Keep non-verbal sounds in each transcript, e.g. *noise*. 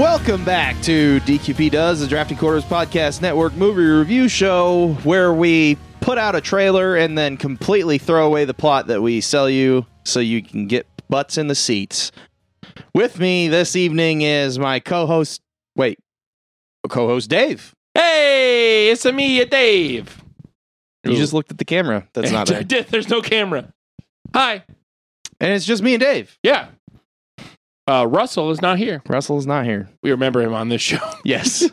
Welcome back to DQP Does, the Drafting Quarters Podcast Network movie review show, where we put out a trailer and then completely throw away the plot that we sell you so you can get butts in the seats. With me this evening is my co host, wait, co host Dave. Hey, it's me, Dave. You just looked at the camera. That's not *laughs* there. There's no camera. Hi. And it's just me and Dave. Yeah. Uh, Russell is not here. Russell is not here. We remember him on this show. *laughs* Yes.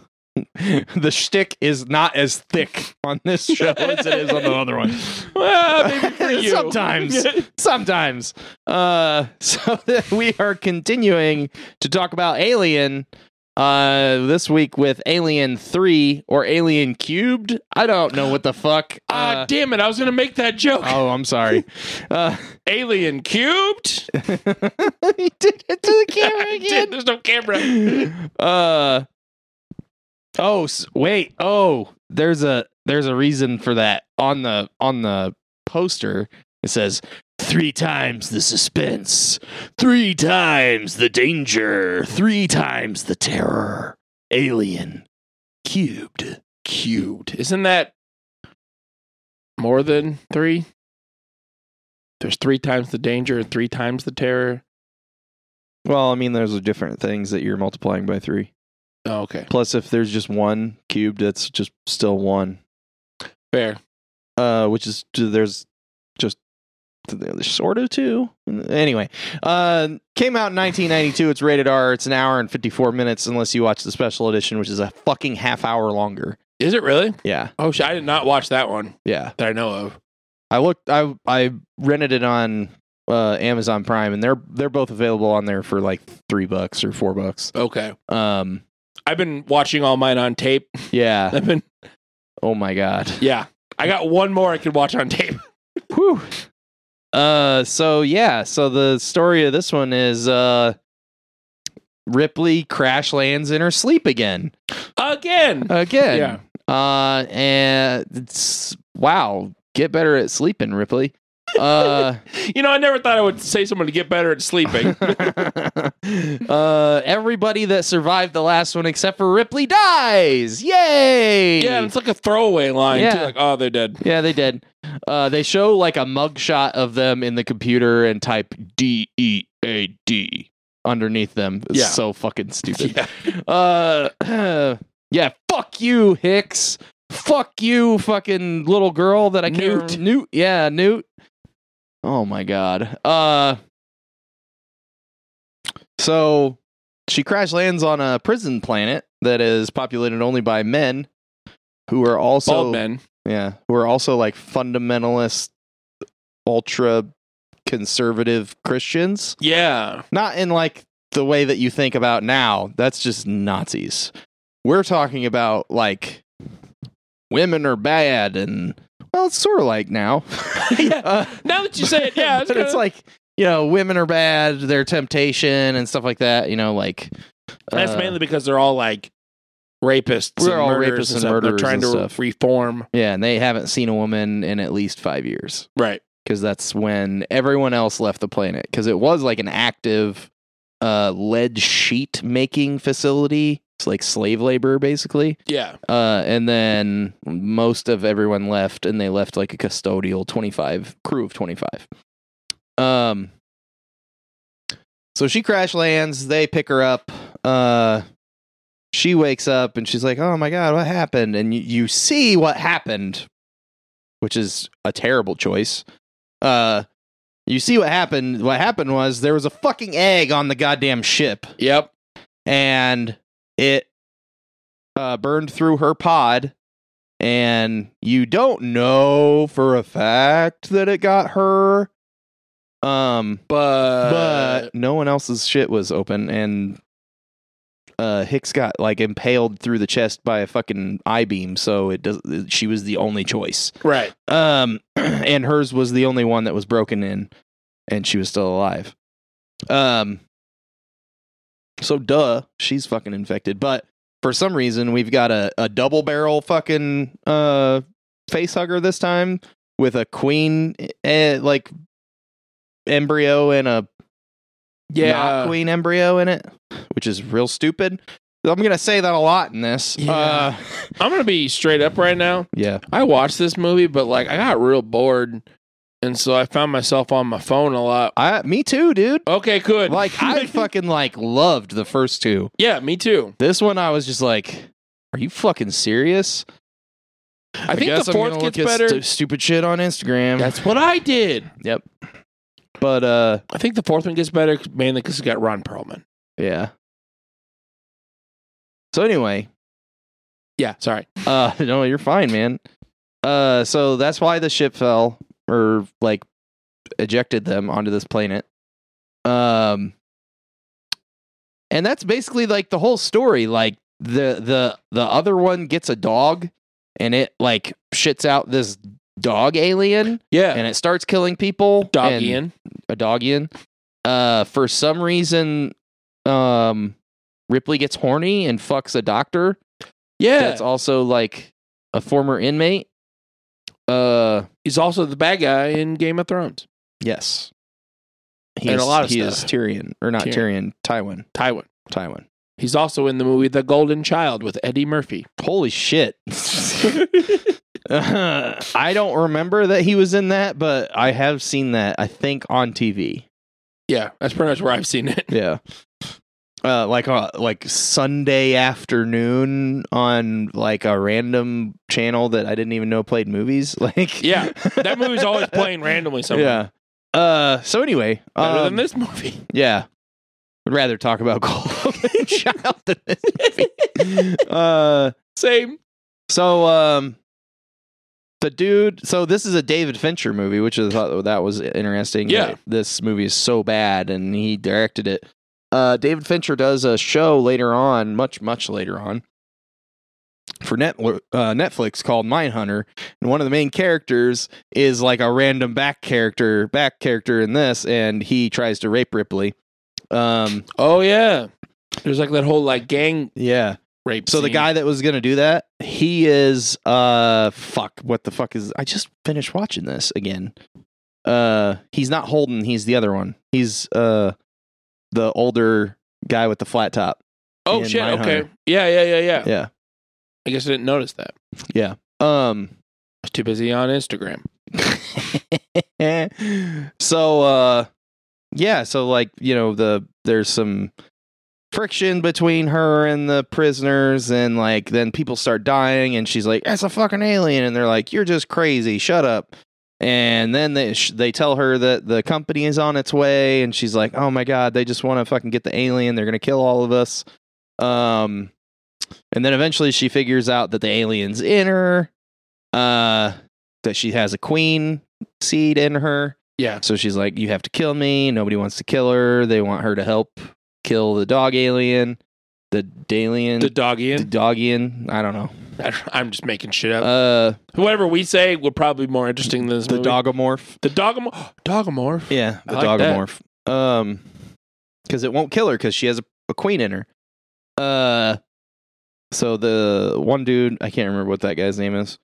*laughs* the shtick is not as thick on this show as it is on the other one. *laughs* well, maybe for you. Sometimes. Sometimes. Uh, so we are continuing to talk about Alien uh, this week with Alien 3 or Alien Cubed. I don't know what the fuck. Ah, Uh, damn it! I was gonna make that joke. oh, I'm sorry. *laughs* Uh, Alien cubed. *laughs* he did it to the *laughs* camera again. There's no camera. uh oh wait oh there's a there's a reason for that on the on the poster it says three times the suspense three times the danger three times the terror alien cubed Cubed. Isn't that more than three? There's three times the danger and three times the terror. well i mean there's different things that you're multiplying by three Oh, okay. plus if there's just one cubed that's just still one Fair. uh, which is there's there's sort of two. Anyway, uh, came out in 1992. It's rated R. It's an hour and 54 minutes, unless you watch the special edition, which is a fucking half hour longer. Is it really? Yeah, Oh, shit! I did not watch that one yeah. that I know of. I looked. I I rented it on uh, Amazon Prime, and they're they're both available on there for like three bucks or four bucks. Okay. Um, I've been watching all mine on tape. yeah. *laughs* I've been Oh my god. Yeah. I got one more I could watch on tape. Whew. Uh, so yeah, so the story of this one is uh, Ripley crash lands in her sleep again. Again. Again. Yeah. Uh, and it's wow, get better at sleeping, Ripley. Uh, *laughs* You know, I never thought I would say someone to get better at sleeping. *laughs* uh, everybody that survived the last one except for Ripley dies. Yay! yeah, and it's like a throwaway line too. Yeah. Like, oh, they're dead. Yeah, they did. Uh, they show like a mugshot of them in the computer and type D E A D underneath them. It's Yeah. so fucking stupid. *laughs* Yeah. Uh, *clears throat* yeah, fuck you, Hicks. Fuck you, fucking little girl that I can't Newt. Newt. Yeah, Newt. Oh my god. Uh, so she crash lands on a prison planet that is populated only by men who are also Bald men. yeah, who are also like fundamentalist, ultra conservative Christians. Yeah. Not in like the way that you think about now. That's just Nazis. We're talking about like women are bad and well, it's sort of like now. *laughs* *laughs* Yeah. Uh, Now that you say it, yeah, it's, but it's like you know, women are bad. Their temptation and stuff like that. You know, like that's uh, mainly because they're all like rapists. We're and all rapists and stuff. murderers They're trying and to stuff. reform. yeah, and they haven't seen a woman in at least five years. Right. because that's when everyone else left the planet because it was like an active uh lead sheet making facility like slave labor basically. Yeah. uh and then most of everyone left and they left like a custodial 25 crew of 25 um so she crash lands they pick her up uh she wakes up and she's like oh my god what happened? And you, you see what happened which is a terrible choice. Uh you see what happened what happened was there was a fucking egg on the goddamn ship. Yep. and it uh, burned through her pod and you don't know for a fact that it got her um But but no one else's shit was open and uh hicks got like impaled through the chest by a fucking i-beam so it does she was the only choice right. um, *clears throat* and hers was the only one that was broken in, and she was still alive. Um, so duh, she's fucking infected. But for some reason, we've got a, a double barrel fucking uh face hugger this time with a queen eh, like embryo and a Yeah. queen embryo in it, which is real stupid. I'm gonna say that a lot in this. Yeah. Uh, I'm gonna be straight up right now. yeah. I watched this movie, but like I got real bored, and so I found myself on my phone a lot. I me too, dude. Okay, good. Like I *laughs* fucking like loved the first two. yeah, me too. This one I was just like, are you fucking serious? I think guess the I'm fourth gets look at better. stu- stupid shit on Instagram. That's what I did. yep. But uh, I think the fourth one gets better mainly because it's got Ron Perlman. yeah. So anyway, Yeah, sorry. uh, *laughs* no, you're fine, man. Uh, so that's why the ship fell or like ejected them onto this planet. Um, and that's basically like the whole story. Like the the the other one gets a dog, and it like shits out this dog alien, Yeah, and it starts killing people. Dogian, a dogian. Uh, for some reason, um, Ripley gets horny and fucks a doctor. Yeah, That's also like a former inmate. Uh, he's also the bad guy in Game of Thrones. yes. And a lot of he stuff. is Tyrion or not Tyrion, Tywin. Tywin. Tywin. He's also in the movie The Golden Child with Eddie Murphy. Holy shit. *laughs* *laughs* I don't remember that he was in that, but I have seen that. I think on TV. yeah, that's pretty much where I've seen it. Yeah. Uh, like uh, like Sunday afternoon on like a random channel that I didn't even know played movies. *laughs* Like Yeah, that movie's always playing randomly somewhere. Yeah. Uh. So anyway, Better um, than this movie. *laughs* Yeah. I'd rather talk about *laughs* Golden Child than this movie. uh. Same. So um. The dude, so this is a David Fincher movie, which I thought that was interesting. Yeah. This movie is so bad, and he directed it. Uh, David Fincher does a show later on, much much later on, for Net uh, Netflix called Mindhunter, and one of the main characters is like a random back character, back character in this, and he tries to rape Ripley. Um, Oh yeah. There's like that whole like gang yeah. rape. So the guy that was gonna do that, he is uh fuck. What the fuck is? I just finished watching this again. Uh, he's not Holden. He's the other one. He's uh the older guy with the flat top. Oh shit. Mindhunter. Okay. Yeah, yeah, yeah, yeah. Yeah. I guess I didn't notice that. Yeah. Um. I was too busy on Instagram. *laughs* so uh yeah so like you know the there's some friction between her and the prisoners and like then people start dying and she's like that's a fucking alien and they're like you're just crazy shut up and then they sh- they tell her that the company is on its way and she's like oh my god they just want to fucking get the alien they're going to kill all of us um and then eventually she figures out that the alien's in her uh that she has a queen seed in her. Yeah. So she's like, You have to kill me. Nobody wants to kill her. They want her to help kill the dog alien. The Dalian. The Dogian, the Dogian. I don't know. I'm just making shit up. Uh Whatever we say will probably be more interesting than this the movie. dogomorph. The Dogomorph. Dogomorph. Yeah, the I like that. Um because it won't kill her because she has a, a queen in her. Uh so the one dude, I can't remember what that guy's name is.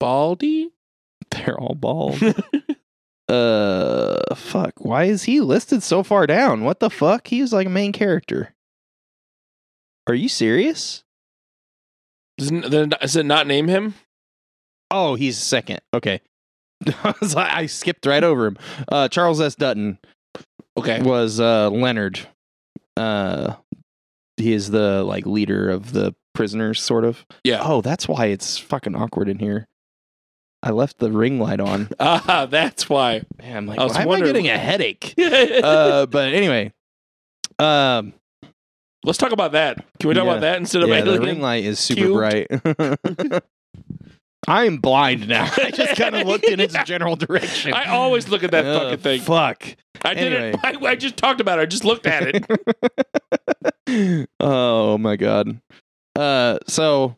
Baldy. *laughs* They're all bald. *laughs* uh fuck why is he listed so far down what the fuck he's like a main character are you serious? Isn't, Does it not name him? oh he's second. Okay. *laughs* I, like- I skipped right over him. Uh charles s. Dutton Okay. was uh leonard. Uh he is the like leader of the prisoners sort of. Yeah. oh that's why it's fucking awkward in here. I left the ring light on. *laughs* Ah, that's why. Man, i'm like I was why am i getting a headache? *laughs* Uh but anyway um Let's talk about that. Can we talk Yeah. about that instead of yeah, the ring light is super cubed. bright. *laughs* *laughs* I'm blind now. I just kind of *laughs* looked in its general direction. I always look at that Ugh, fucking thing. Fuck. I did anyway. it. I, I just talked about it. I just looked at it. oh my god. Uh, so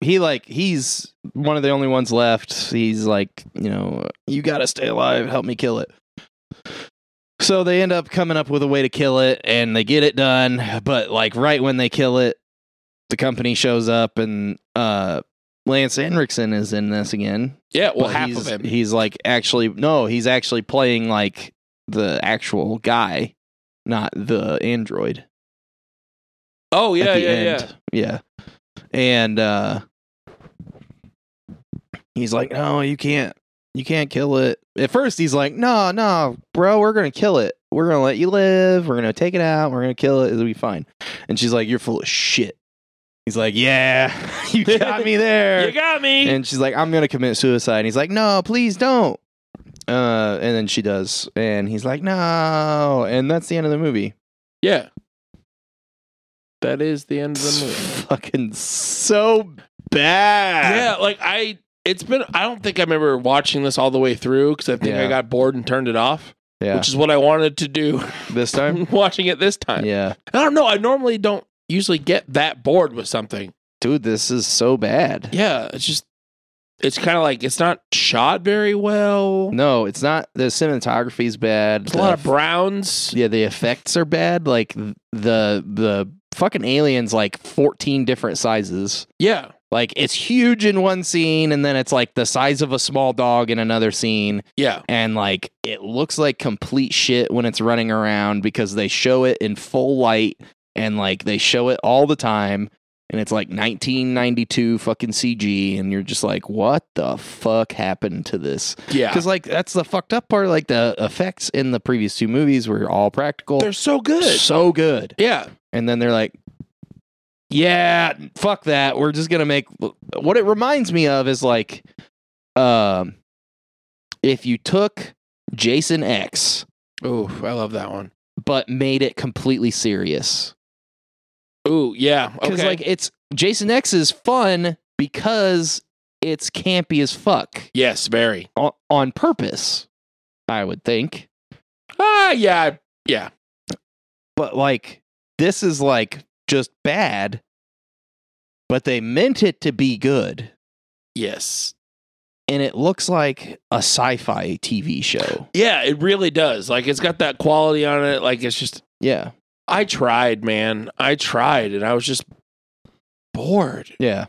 he like he's one of the only ones left. He's like, you know, you got to stay alive. Help me kill it. So they end up coming up with a way to kill it, and they get it done. But like right when they kill it, the company shows up, and uh, Lance Henriksen is in this again. Yeah, well, But half of him. He's like actually no, he's actually playing like the actual guy, not the android. Oh yeah, yeah, yeah. yeah. And uh he's like, "No, you can't. You can't kill it." At first, he's like, "No, no, bro, we're gonna kill it. We're gonna let you live. We're gonna take it out. We're gonna kill it. It'll be fine." And she's like, "You're full of shit." He's like, "Yeah, *laughs* you got me there." *laughs* You got me. and she's like, "I'm gonna commit suicide." And he's like, "No, please don't." Uh, and then she does, and he's like, "No," and that's the end of the movie. yeah. That is the end of the movie. *laughs* Fucking so bad. Yeah, like I it's been I don't think I remember watching this all the way through because I think I got bored and turned it off, yeah. which is what I wanted to do This *laughs* time, watching it this time. yeah, I don't know, I normally don't usually get that bored with something. dude, this is so bad. Yeah, it's just it's kind of like it's not shot very well. No, it's not. The cinematography's bad. It's a lot of The- browns. yeah, the effects are bad. Like th- the the fucking aliens, like fourteen different sizes. Yeah. Like it's huge in one scene, and then it's like the size of a small dog in another scene, Yeah. and like it looks like complete shit when it's running around because they show it in full light and like they show it all the time. And it's like 1992 fucking CG, and you're just like, what the fuck happened to this? Yeah. Because like that's the fucked up part. Like the effects in the previous two movies were all practical, They're so good. so good, Yeah. and then they're like, yeah, fuck that. We're just gonna make what it reminds me of is like, um, if you took Jason X Oh, I love that one. but made it completely serious, Ooh, yeah. because Okay. like it's Jason X is fun because it's campy as fuck yes, very. on, on purpose. I would think. Ah, yeah. Yeah. but like this is like just bad but they meant it to be good Yes. and it looks like a sci-fi tv show Yeah, it really does. Like it's got that quality on it. Like it's just yeah I tried, man. I tried and I was just bored. yeah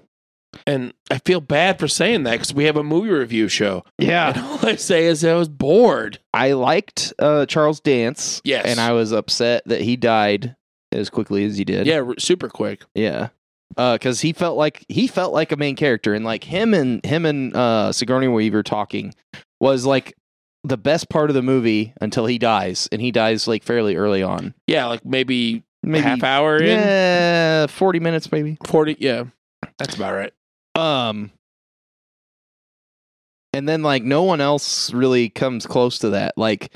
And I feel bad for saying that because we have a movie review show. And yeah *laughs* all I say is I was bored. i liked uh charles dance Yes. and i was upset that he died as quickly as he did Yeah, super quick. yeah uh because he felt like he felt like a main character and like him and him and uh sigourney weaver talking was like the best part of the movie until he dies and he dies like fairly early on Yeah, like maybe, maybe half hour in. Yeah, forty minutes maybe. 40. Yeah, that's about right. Um, and then like no one else really comes close to that. Like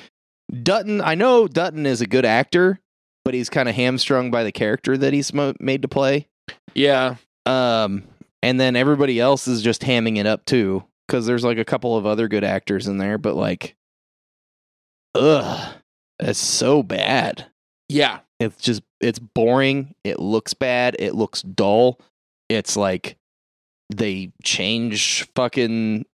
Dutton, I know Dutton is a good actor, but he's kind of hamstrung by the character that he's mo- made to play. Yeah. Um, and then everybody else is just hamming it up too, because there's like a couple of other good actors in there, but like, ugh, it's so bad. Yeah. It's just it's boring. It looks bad. It looks dull. It's like they change fucking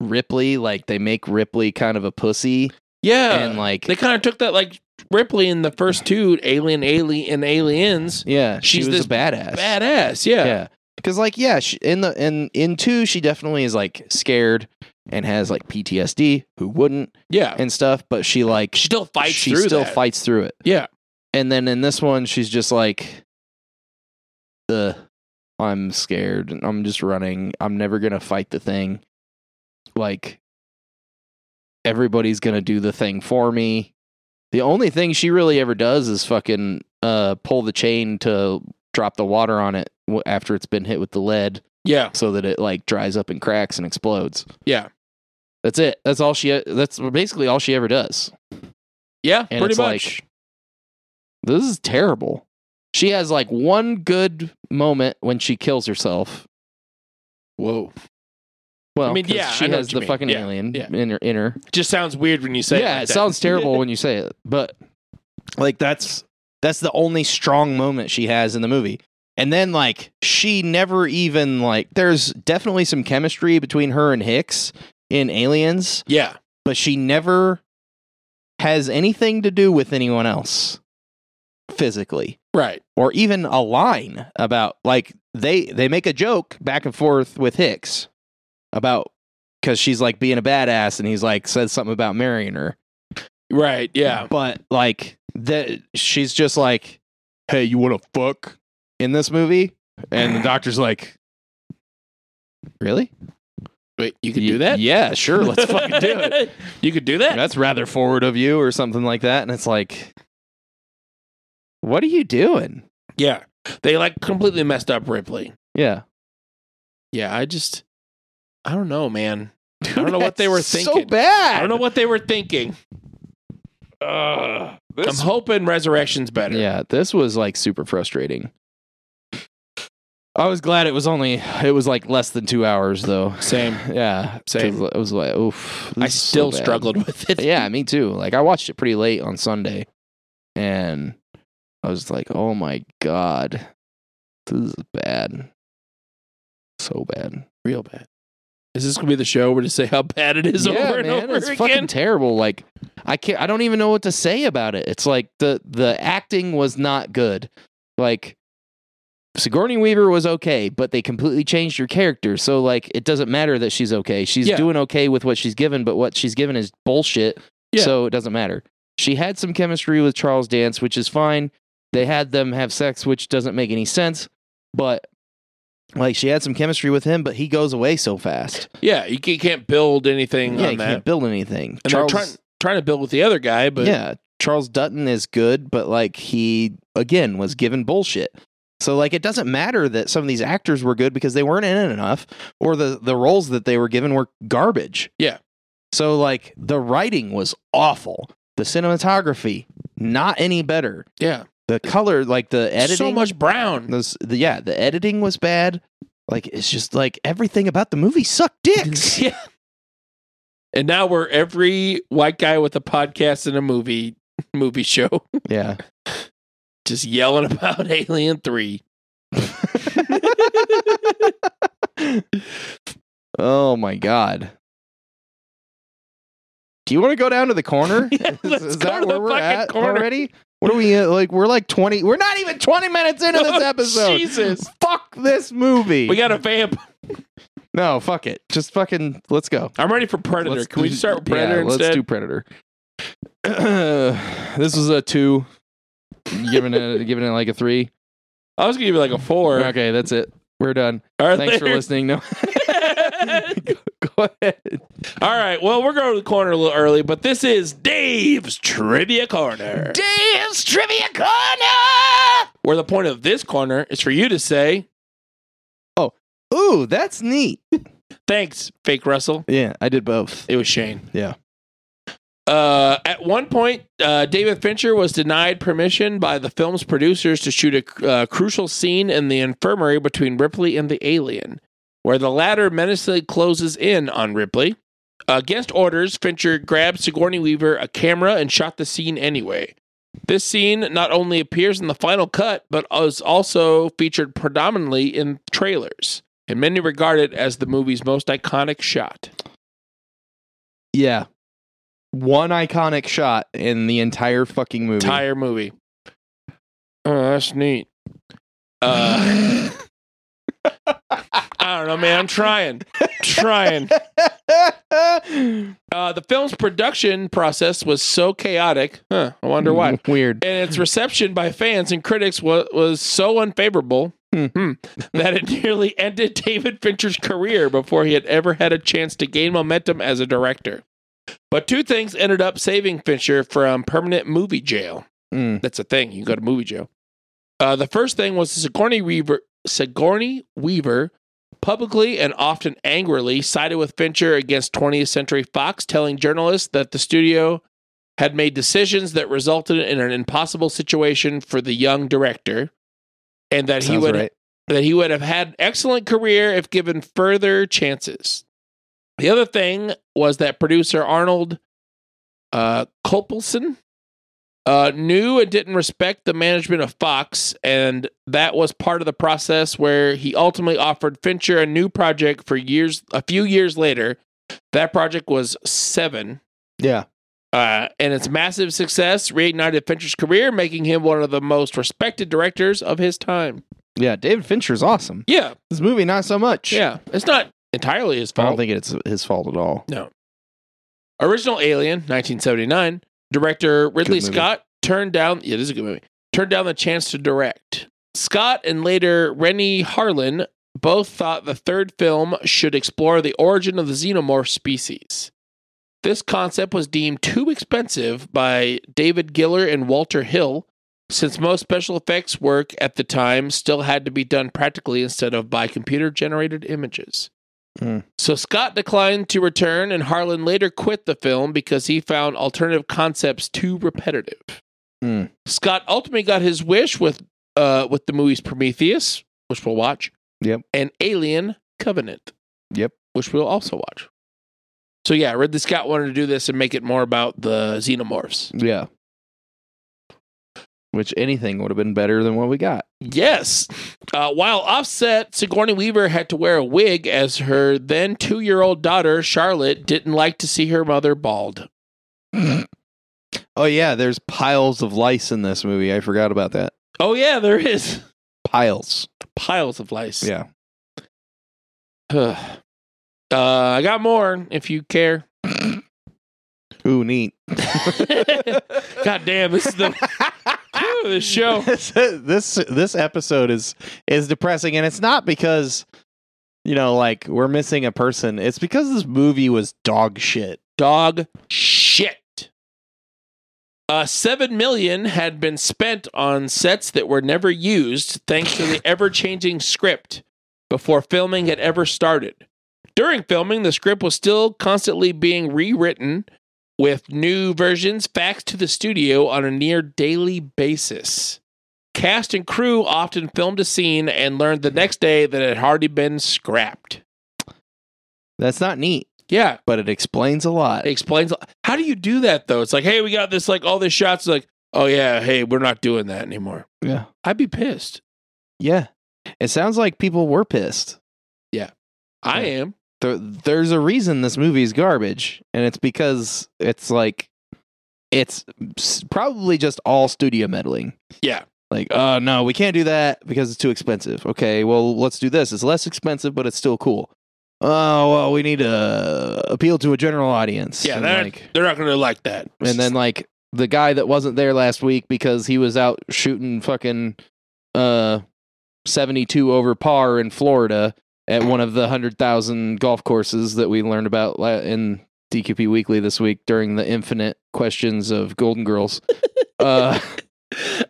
Ripley, like they make Ripley kind of a pussy, Yeah. and like they kind of took that like Ripley in the first two Alien, Alien, and Aliens. yeah, she she's was this a badass. Badass. Yeah. yeah, because like yeah, she, in the in in two, she definitely is like scared and has like PTSD. Who wouldn't Yeah. and stuff? But she like she still fights she through still that. fights through it. Yeah. And then in this one, she's just like, the I'm scared. I'm just running. I'm never gonna fight the thing. Like, everybody's gonna do the thing for me. The only thing she really ever does is fucking uh pull the chain to drop the water on it after it's been hit with the lead, Yeah. so that it like dries up and cracks and explodes. Yeah. That's it. That's all she. That's basically all she ever does. Yeah. And pretty it's much. like, this is terrible. She has like one good moment when she kills herself. Whoa. Well, I mean, yeah, she I know has what you the mean. fucking Yeah, alien yeah. in her. In her. Just sounds weird when you say it. yeah, like it that. sounds terrible when you say it, but *laughs* like that's that's the only strong moment she has in the movie. And then like she never even like there's definitely some chemistry between her and Hicks in Aliens, yeah. but she never has anything to do with anyone else physically. Right. or even a line about like they they make a joke back and forth with Hicks about because she's like being a badass and he's like says something about marrying her Right. Yeah. But like that she's just like, Hey, you wanna fuck in this movie? And the *sighs* doctor's like Really? Wait, you could do that? Yeah, sure. Let's fucking do it. *laughs* You could do that? That's rather forward of you, or something like that. And it's like, what are you doing? Yeah. They like completely messed up Ripley. Yeah. Yeah, I just I don't know, man. I don't know what they were thinking. So bad. I don't know what they were thinking. Ugh, I'm hoping Resurrection's better. Yeah, this was like super frustrating. I was glad it was only it was like less than two hours though. Same. *laughs* Yeah, same. It was like oof. I is so still struggled with it. Yeah, me too. Like I watched it pretty late on Sunday, and I was like, "Oh my god, this is bad, so bad." Real bad. Is this gonna be the show where to say how bad it is yeah, over and man, over it's again? fucking terrible. Like I can't. I don't even know what to say about it. It's like the the acting was not good. Like Sigourney Weaver was okay, but they completely changed her character. So like it doesn't matter that she's okay. She's Yeah. doing okay with what she's given, but what she's given is bullshit. Yeah. So it doesn't matter. She had some chemistry with Charles Dance, which is fine. They had them have sex, which doesn't make any sense. But like she had some chemistry with him, but he goes away so fast. yeah, you ca- can't build anything Yeah, on you that. can't build anything. and Charles, trying trying to build with the other guy, but yeah, Charles Dutton is good, but like he again was given bullshit. So like it doesn't matter that some of these actors were good because they weren't in it enough, or the the roles that they were given were garbage. Yeah. So like the writing was awful. The cinematography not any better. yeah, The color, like the editing, so much brown. The, yeah, the editing was bad. Like it's just like everything about the movie sucked dicks. *laughs* yeah. And now we're every white guy with a podcast and a movie *laughs* movie show yeah. *laughs* just yelling about Alien 3. oh my god. Do you want to go down to the corner? Yeah, let's is go that to where the we're fucking at corner. already? What are we uh, like? We're like twenty. We're not even twenty minutes into this *laughs* Oh, episode. Jesus. Fuck this movie. We got a vamp. no. Fuck it. Just fucking. Let's go. I'm ready for Predator. Let's Can we start with Predator yeah, instead? Let's do Predator. *clears throat* this is a two. Giving it, *laughs* giving it like a three. I was going to give it like a four. Okay, that's it. We're done. All right, Thanks for listening. No, *laughs* go, *laughs* go ahead. All right. Well, we're going to the corner a little early, but this is Dave's Trivia Corner. Dave's Trivia Corner. Where the point of this corner is for you to say, Oh, Ooh, that's neat. thanks, fake Russell. Yeah, I did both. It was Shane. Yeah. Uh, at one point, uh, David Fincher was denied permission by the film's producers to shoot a uh, crucial scene in the infirmary between Ripley and the alien, where the latter menacingly closes in on Ripley. Against orders, Fincher grabbed Sigourney Weaver a camera and shot the scene anyway. This scene not only appears in the final cut, but is also featured predominantly in trailers, and many regard it as the movie's most iconic shot. Yeah. One iconic shot in the entire fucking movie. entire movie. Oh, that's neat. Uh, *laughs* *laughs* I don't know, man. I'm trying, trying. *laughs* Uh, the film's production process was so chaotic. Huh, I wonder why. *laughs* Weird. And its reception by fans and critics was, was so unfavorable Hmm. hmm, that it nearly ended David Fincher's career before he had ever had a chance to gain momentum as a director. But two things ended up saving Fincher from permanent movie jail. Mm. That's a thing. You go to movie jail. Uh, the first thing was Sigourney Weaver. Sigourney Weaver publicly and often angrily sided with Fincher against 20th Century Fox, telling journalists that the studio had made decisions that resulted in an impossible situation for the young director, and that he would right. that he would have had an excellent career if given further chances. The other thing was that producer Arnold uh, Kopelson uh, knew and didn't respect the management of Fox, and that was part of the process where he ultimately offered Fincher a new project for years. A few years later, that project was Seven, Yeah. uh, and its massive success reignited Fincher's career, making him one of the most respected directors of his time. Yeah. David Fincher's awesome. Yeah, This movie, not so much. yeah, it's not entirely his fault. I don't think it's his fault at all. No. Original Alien, 1979, Director Ridley Scott turned down. Yeah, this is a good movie. Turned down the chance to direct. Scott and later Renny Harlin both thought the third film should explore the origin of the xenomorph species. This concept was deemed too expensive by David Giler and Walter Hill, since most special effects work at the time still had to be done practically instead of by computer generated images. Hmm. So Scott declined to return, and Harlin later quit the film because he found alternative concepts too repetitive. Hmm. Scott ultimately got his wish with uh, with the movies Prometheus, which we'll watch, Yep. and Alien Covenant, Yep. which we'll also watch. So yeah, Ridley Scott wanted to do this and make it more about the xenomorphs. Yeah. Which anything would have been better than what we got. Yes. Uh, while offset, Sigourney Weaver had to wear a wig as her then two year old daughter, Charlotte, didn't like to see her mother bald. Oh yeah, there's piles of lice in this movie. I forgot about that. Oh, yeah, there is Piles. piles of lice. Yeah. *sighs* uh, I got more if you care. Ooh, neat. *laughs* God damn, this is the, *laughs* whew, this show. *laughs* this this this episode is is depressing, and it's not because you know like we're missing a person. It's because this movie was dog shit. Dog shit. Uh, seven million had been spent on sets that were never used, thanks to the ever-changing script before filming had ever started. During filming, the script was still constantly being rewritten, with new versions faxed to the studio on a near daily basis. Cast and crew often filmed a scene and learned the next day that it had already been scrapped. That's not neat, Yeah, but it explains a lot. it explains how do you do that though? It's like, hey, we got this like all these shots. It's like, oh yeah, hey, we're not doing that anymore. Yeah, I'd be pissed. yeah. It sounds like people were pissed. Yeah. I am. There, there's a reason this movie's garbage, and it's because it's like it's probably just all studio meddling. Yeah. Like, oh no, we can't do that because it's too expensive. Okay, well, let's do this. It's less expensive, but it's still cool. Oh well, we need to appeal to a general audience. Yeah, they're, like, they're not going to like that. and then like the guy that wasn't there last week because he was out shooting fucking uh 72 over par in Florida at one of the 100,000 golf courses that we learned about in DQP Weekly this week during the infinite questions of Golden Girls. *laughs* uh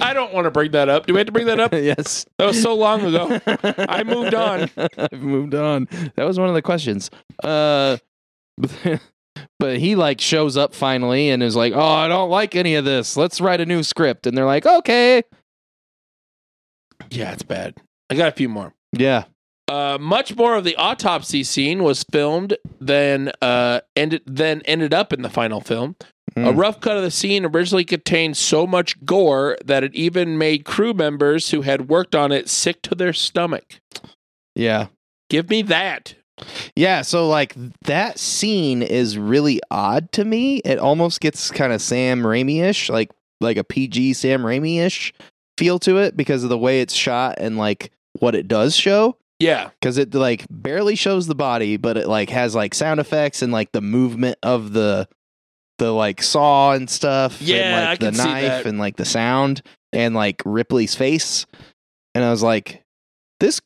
I don't want to bring that up. Do we have to bring that up? *laughs* yes. That was so long ago. I moved on. *laughs* I've moved on. That was one of the questions. Uh, but he like shows up finally and is like, "Oh, I don't like any of this. Let's write a new script." And they're like, "Okay." Yeah, it's bad. I got a few more. Yeah. Uh, much more of the autopsy scene was filmed than uh, ended then ended up in the final film. A Mm. rough cut of the scene originally contained so much gore that it even made crew members who had worked on it sick to their stomach. Yeah. Give me that. Yeah, so like that scene is really odd to me. It almost gets kind of Sam Raimi-ish, like like a PG Sam Raimi-ish feel to it because of the way it's shot and like what it does show. Yeah. because it like barely shows the body, but it like has like sound effects and like the movement of the the like saw and stuff. Yeah, and, I like can the knife and like the sound and like Ripley's face. And I was like, this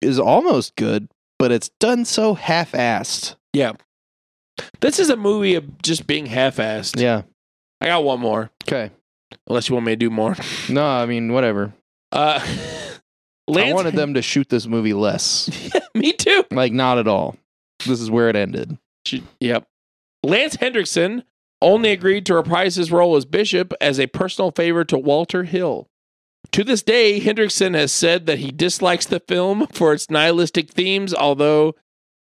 is almost good, but it's done so half-assed. Yeah. This is a movie of just being half-assed. Yeah. I got one more, Okay. unless you want me to do more. No, I mean whatever. Uh, *laughs* Lance, I wanted them to shoot this movie less. *laughs* me too. like not at all. This is where it ended. She- Yep. Lance Henriksen only agreed to reprise his role as Bishop as a personal favor to Walter Hill. To this day, Henriksen has said that he dislikes the film for its nihilistic themes, although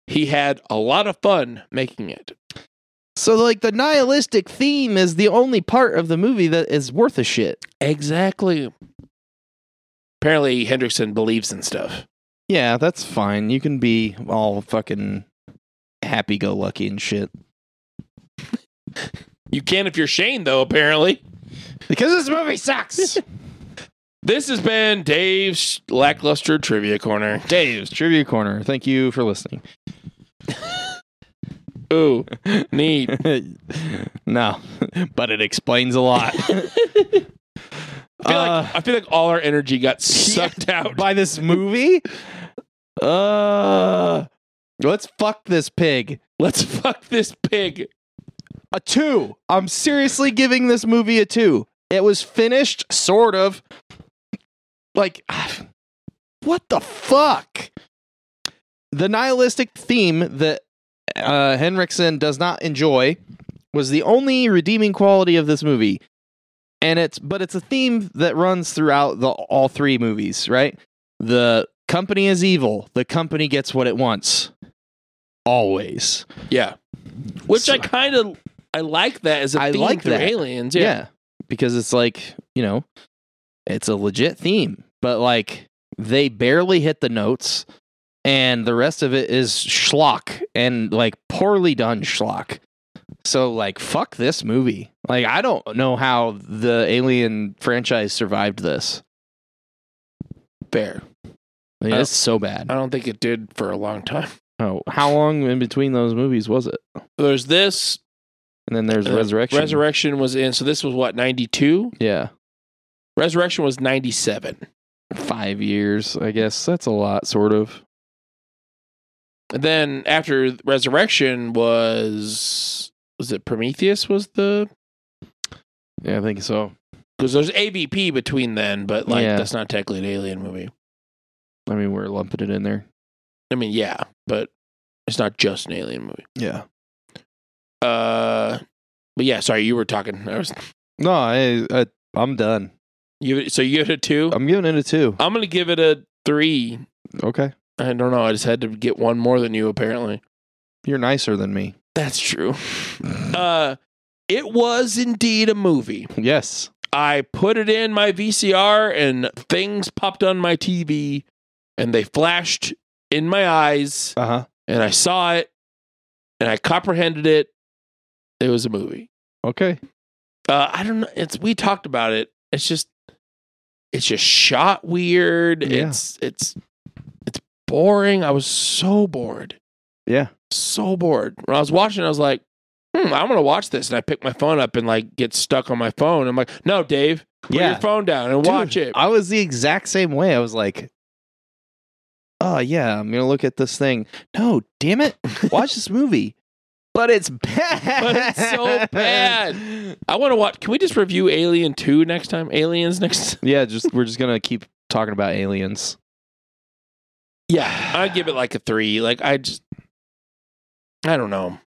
he had a lot of fun making it. So like the nihilistic theme is the only part of the movie that is worth a shit. Exactly. Apparently, Henriksen believes in stuff. Yeah, that's fine. You can be all fucking happy go lucky and shit. *laughs* You can if you're Shane, though, apparently. Because this movie sucks. *laughs* This has been Dave's lackluster trivia corner. Dave's Trivia Corner. Thank you for listening. Ooh, neat. *laughs* no, but it explains a lot. I feel, Uh, like, I feel like all our energy got *laughs* sucked out. by this movie. *laughs* Uh, let's fuck this pig. Let's fuck this pig. A two. I'm seriously giving this movie a two. It was finished, sort of. Like, *sighs* what the fuck? The nihilistic theme that uh, Henriksen does not enjoy was the only redeeming quality of this movie, and it's but it's a theme that runs throughout the all three movies. Right? The company is evil. The company gets what it wants. Always. Yeah, which So- I kind of I like that as a I theme like through that. aliens. Yeah. Yeah. Because it's like, you know, it's a legit theme, but like they barely hit the notes and the rest of it is schlock and like poorly done schlock. So like fuck this movie. Like I don't know how the Alien franchise survived this. fair. I it's so bad. I don't think it did for a long time. Oh, how long in between those movies was it? There's this And then there's uh, Resurrection. Resurrection was in. So this was what ninety two. yeah. Resurrection was ninety seven. 5 years, I guess. That's a lot sort of. And then after Resurrection was was it Prometheus was the Yeah, I think so. because there's AVP between then, but like Yeah. that's not technically an alien movie. I mean, we're lumping it in there. I mean, yeah, but it's not just an alien movie. Yeah. Uh, but yeah, sorry, you were talking. I was No, I, I I'm done. you. So you had a two. I'm giving it a two. I'm gonna give it a three. Okay. I don't know. I just had to get one more than you. Apparently, You're nicer than me. That's true. Uh, it was indeed a movie. Yes. I put it in my VCR and things popped on my TV and they flashed in my eyes Uh huh. and I saw it and I comprehended it. It was a movie. Okay. Uh, I don't know. It's we talked about it. It's just it's just shot weird. Yeah. It's it's it's boring. I was so bored. Yeah. So bored. When I was watching, I was like, hmm, I'm gonna watch this. And I pick my phone up and like get stuck on my phone. I'm like, no, Dave, put Yeah. your phone down and Dude, watch it. I was the exact same way. I was like, oh yeah, I'm gonna look at this thing. No, damn it, watch this movie. But it's bad. But it's so bad. I want to watch. Can we just review Alien 2 next time? Aliens next Yeah, just we're just gonna keep talking about aliens. Yeah, I'd give it like a three. Like I just, I don't know.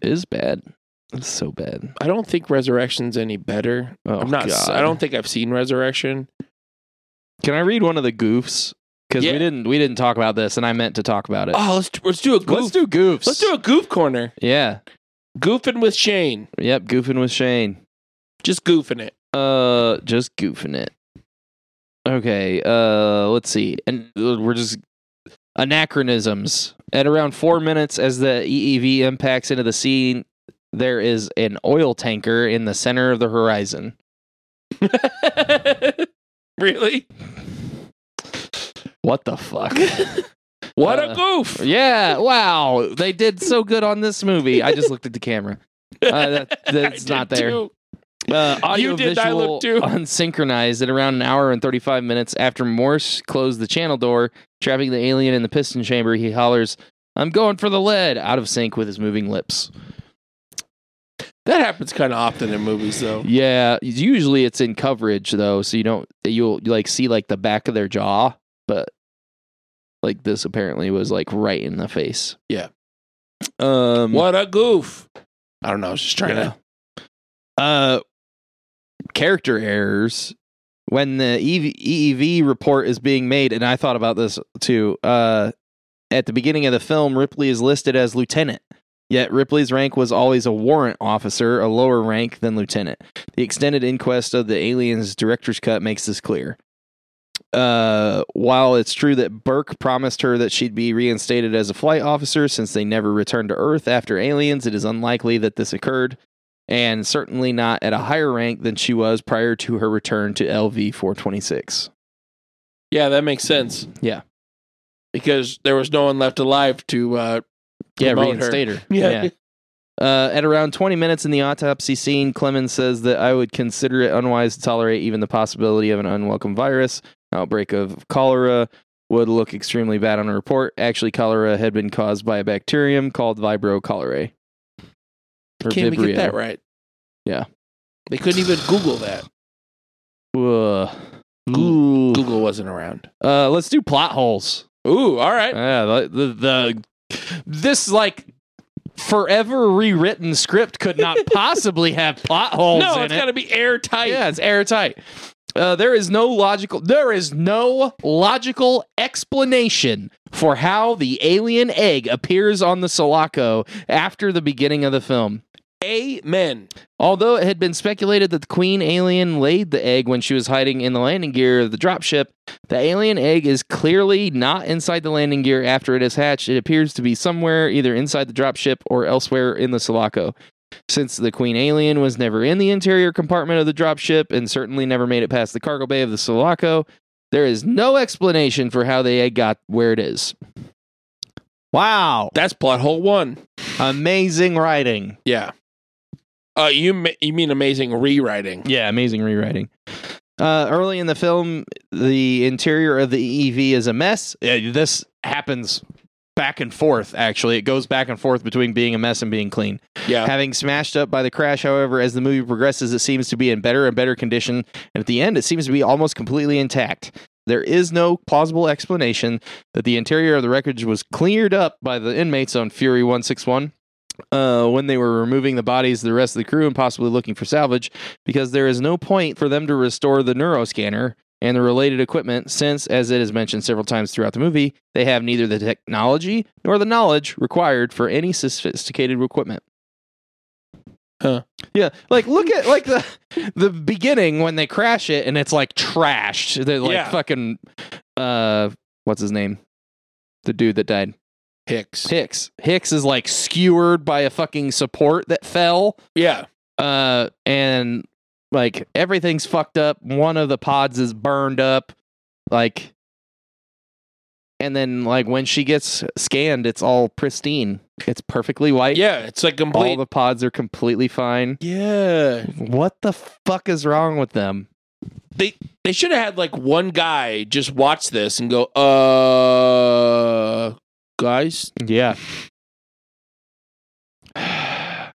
It is bad. It's so bad. I don't think Resurrection's any better. Oh I'm not. God. I don't think I've seen Resurrection. Can I read one of the goofs? Because Yeah. we didn't we didn't talk about this, and I meant to talk about it. Oh, let's let's do a goof. Let's do goofs. Let's do a goof corner. Yeah. Goofing with Shane. Yep. Goofing with Shane. Just goofing it. Uh, just goofing it. Okay. Uh, let's see. And uh, we're just anachronisms. At around four minutes, as the EEV impacts into the sea, there is an oil tanker in the center of the horizon. *laughs* really? What the fuck? *laughs* What Uh, a goof! yeah. Wow. They did so good on this movie. I just looked at the camera. Uh, that, *laughs* that's not there. too. Uh, audio You did, visual too. unsynchronized at around an hour and 35 minutes after Morse closed the channel door, trapping the alien in the piston chamber. He hollers, I'm going for the lead, out of sync with his moving lips. That happens kind of often in movies, though. Yeah, usually it's in coverage though, so you don't you'll you like see like the back of their jaw, but like this apparently was like right in the face. Yeah. Um What a goof! I don't know. I was just trying Yeah. uh character errors when the EV, EEV report is being made and I thought about this too uh at the beginning of the film Ripley is listed as lieutenant yet Ripley's rank was always a warrant officer a lower rank than lieutenant. The extended inquest of the aliens director's cut makes this clear. Uh, while it's true that Burke promised her that she'd be reinstated as a flight officer since they never returned to Earth after aliens, it is unlikely that this occurred and certainly not at a higher rank than she was prior to her return to LV 426. Yeah, that makes sense. Yeah. Because there was no one left alive to uh Yeah, Promote her. reinstate her. *laughs* Yeah. Uh, at around 20 minutes in the autopsy scene, Clemens says that I would consider it unwise to tolerate even the possibility of an unwelcome virus. Outbreak of cholera would look extremely bad on a report. Actually, cholera had been caused by a bacterium called Vibrio cholerae. Or Can't even get that right. Yeah. They couldn't even Google that. Ugh. Google, Ooh. Google wasn't around. Uh, let's do plot holes. Ooh, all right. Yeah, the, the, the this like forever rewritten script could not *laughs* possibly have plot holes no, it's it. got to be airtight. Yeah, it's airtight. Uh, there is no logical. There is no logical explanation for how the alien egg appears on the Sulaco after the beginning of the film. Amen. Although it had been speculated that the queen alien laid the egg when she was hiding in the landing gear of the dropship, the alien egg is clearly not inside the landing gear after it is hatched. It appears to be somewhere either inside the dropship or elsewhere in the Sulaco. Since the queen alien was never in the interior compartment of the dropship and certainly never made it past the cargo bay of the Sulaco, there is no explanation for how the egg got where it is. Wow. That's plot hole one. Amazing writing. Yeah. Uh, you ma- you mean amazing rewriting? Yeah, amazing rewriting. Uh, early in the film, the interior of the EEV is a mess. Yeah, this happens back and forth, actually. It goes back and forth between being a mess and being clean. Yeah. Having smashed up by the crash, however, as the movie progresses, it seems to be in better and better condition. And at the end, it seems to be almost completely intact. There is no plausible explanation that the interior of the wreckage was cleared up by the inmates on Fury 161 uh, when they were removing the bodies of the rest of the crew and possibly looking for salvage, because there is no point for them to restore the neuroscanner and the related equipment, since, as it is mentioned several times throughout the movie, they have neither the technology nor the knowledge required for any sophisticated equipment. Huh. Yeah, like look at like the the beginning when they crash it and it's like trashed. They're like Yeah. fucking uh what's his name? The dude that died. Hicks. Hicks. Hicks is like skewered by a fucking support that fell. Yeah. Uh and like everything's fucked up. One of the pods is burned up. Like and then like when she gets scanned, it's all pristine. It's perfectly white. Yeah. It's like All the pods are completely fine. yeah. What the fuck is wrong with them? They they should have had like one guy just watch this and go, uh, guys. Yeah. *sighs*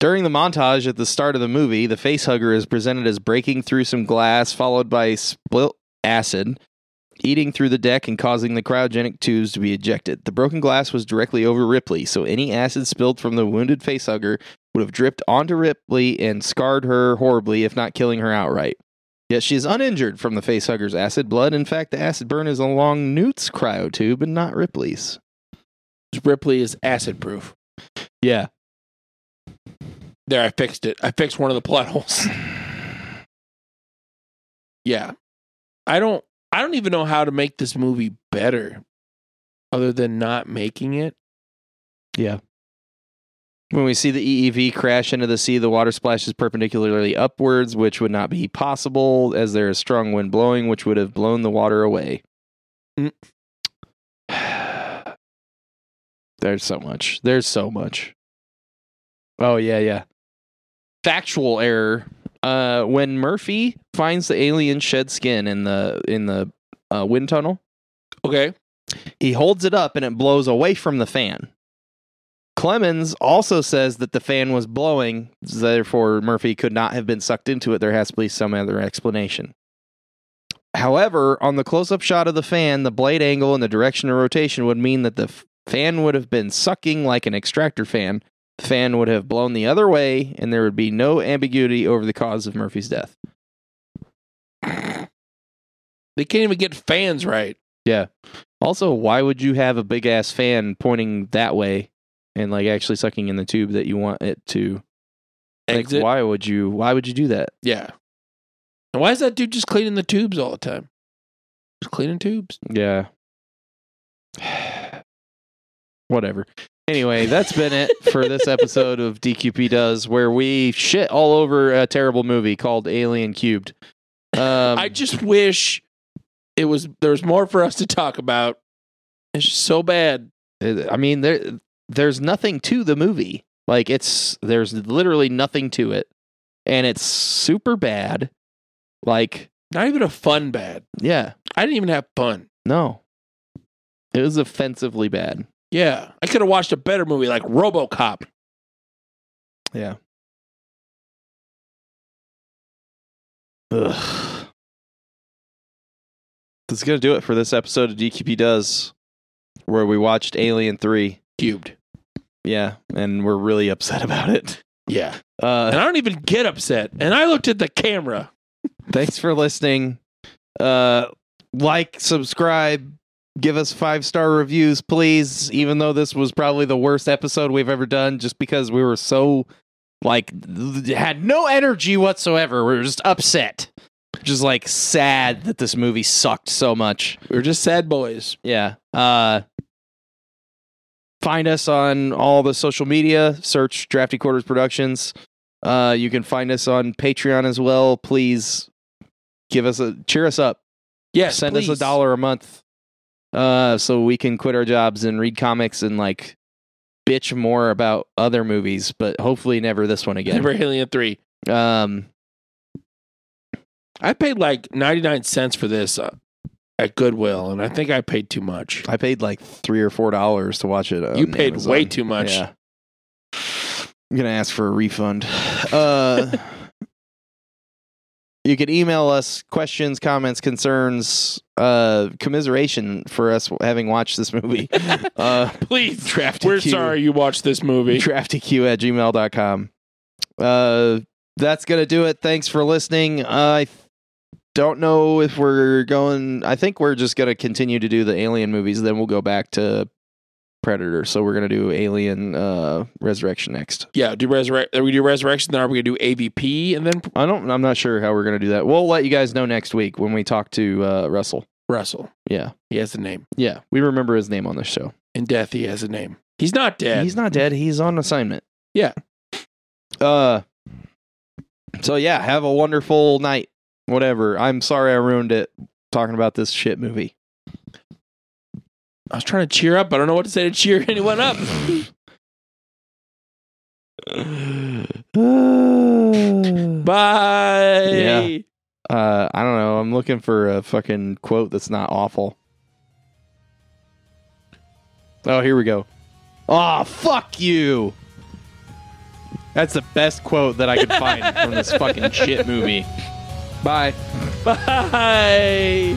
During the montage at the start of the movie, the facehugger is presented as breaking through some glass, followed by split acid, eating through the deck and causing the cryogenic tubes to be ejected. The broken glass was directly over Ripley, so any acid spilled from the wounded facehugger would have dripped onto Ripley and scarred her horribly, if not killing her outright. Yet she is uninjured from the facehugger's acid blood. In fact, the acid burn is along Newt's cryotube and not Ripley's. Ripley is acid proof. Yeah. There, I fixed it. I fixed one of the plot holes. *sighs* yeah. I don't I don't even know how to make this movie better other than not making it. When we see the EEV crash into the sea, the water splashes perpendicularly upwards, which would not be possible as there is strong wind blowing, which would have blown the water away. Mm. *sighs* There's so much. There's so much. Oh, yeah, yeah. Factual error. Uh, when Murphy finds the alien shed skin in the in the uh, wind tunnel, Okay. he holds it up and it blows away from the fan. Clemens also says that the fan was blowing, therefore Murphy could not have been sucked into it. There has to be some other explanation. However, on the close up shot of the fan, the blade angle and the direction of rotation would mean that the f- fan would have been sucking like an extractor fan. The fan would have blown the other way, and there would be no ambiguity over the cause of Murphy's death. They can't even get fans right. Yeah. Also, why would you have a big ass fan pointing that way and like actually sucking in the tube that you want it to? Like, Exit. why would you? Why would you do that? Yeah. And why is that dude just cleaning the tubes all the time? Just cleaning tubes. Yeah. *sighs* Whatever. Anyway, that's been it for this *laughs* episode of DQP Does, where we shit all over a terrible movie called Alien Cubed. Um, I just wish it was there was more for us to talk about. It's just so bad. I mean, there there's nothing to the movie. Like it's there's literally nothing to it, and it's super bad. Like Not even a fun bad. yeah, I didn't even have fun. no, it was offensively bad. Yeah, I could have watched a better movie like RoboCop. Yeah. Ugh. That's gonna do it for this episode of DQP Does, where we watched Alien Three. Cubed. Yeah, and we're really upset *laughs* about it. Yeah, and Uh, I don't even get upset. And I looked at the camera. *laughs* thanks for listening. Uh, like, subscribe, give us five star reviews, please. Even though this was probably the worst episode we've ever done, just because we were so like had no energy whatsoever. We were just upset, just like sad that this movie sucked so much. We were just sad boys. Yeah. Uh find us on all the social media, search Drafty Quarters Productions. Uh you can find us on Patreon as well. Please give us a cheer us up. Yes, Send us a dollar a month. Uh so we can quit our jobs and read comics and like bitch more about other movies, but hopefully never this one again. Never Alien Three. Um I paid like ninety nine cents for this uh, at Goodwill, and I think I paid too much. I paid like 3 or 4 dollars to watch it. you paid Amazon. way too much. Yeah. I'm gonna ask for a refund. Uh, *laughs* you can email us questions, comments, concerns, uh, commiseration for us having watched this movie. *laughs* uh, Please, Drafty we're Q. sorry you watched this movie. draftyq at gmail.com. Uh, that's gonna do it. Thanks for listening. I don't know if we're going. I think we're just gonna continue to do the Alien movies. Then we'll go back to Predator. So we're gonna do Alien uh, Resurrection next. Yeah, do resurrect. We do resurrection. Then are we gonna do AVP and then I don't. I'm not sure how we're gonna do that. We'll let you guys know next week when we talk to uh, Russell. Russell? Yeah, He has a name. yeah. We remember his name on this show. In death, he has a name. He's not dead. He's not dead. He's on assignment. Yeah. Uh. So yeah, have a wonderful night. Whatever. I'm sorry I ruined it talking about this shit movie. I was trying to cheer up. I don't know what to say to cheer *laughs* anyone up. *sighs* Bye. Yeah. Uh, I don't know. I'm looking for a fucking quote that's not awful. Oh, here we go. Oh, fuck you. That's the best quote that I could find from this fucking shit movie. *laughs* Bye. *laughs* Bye.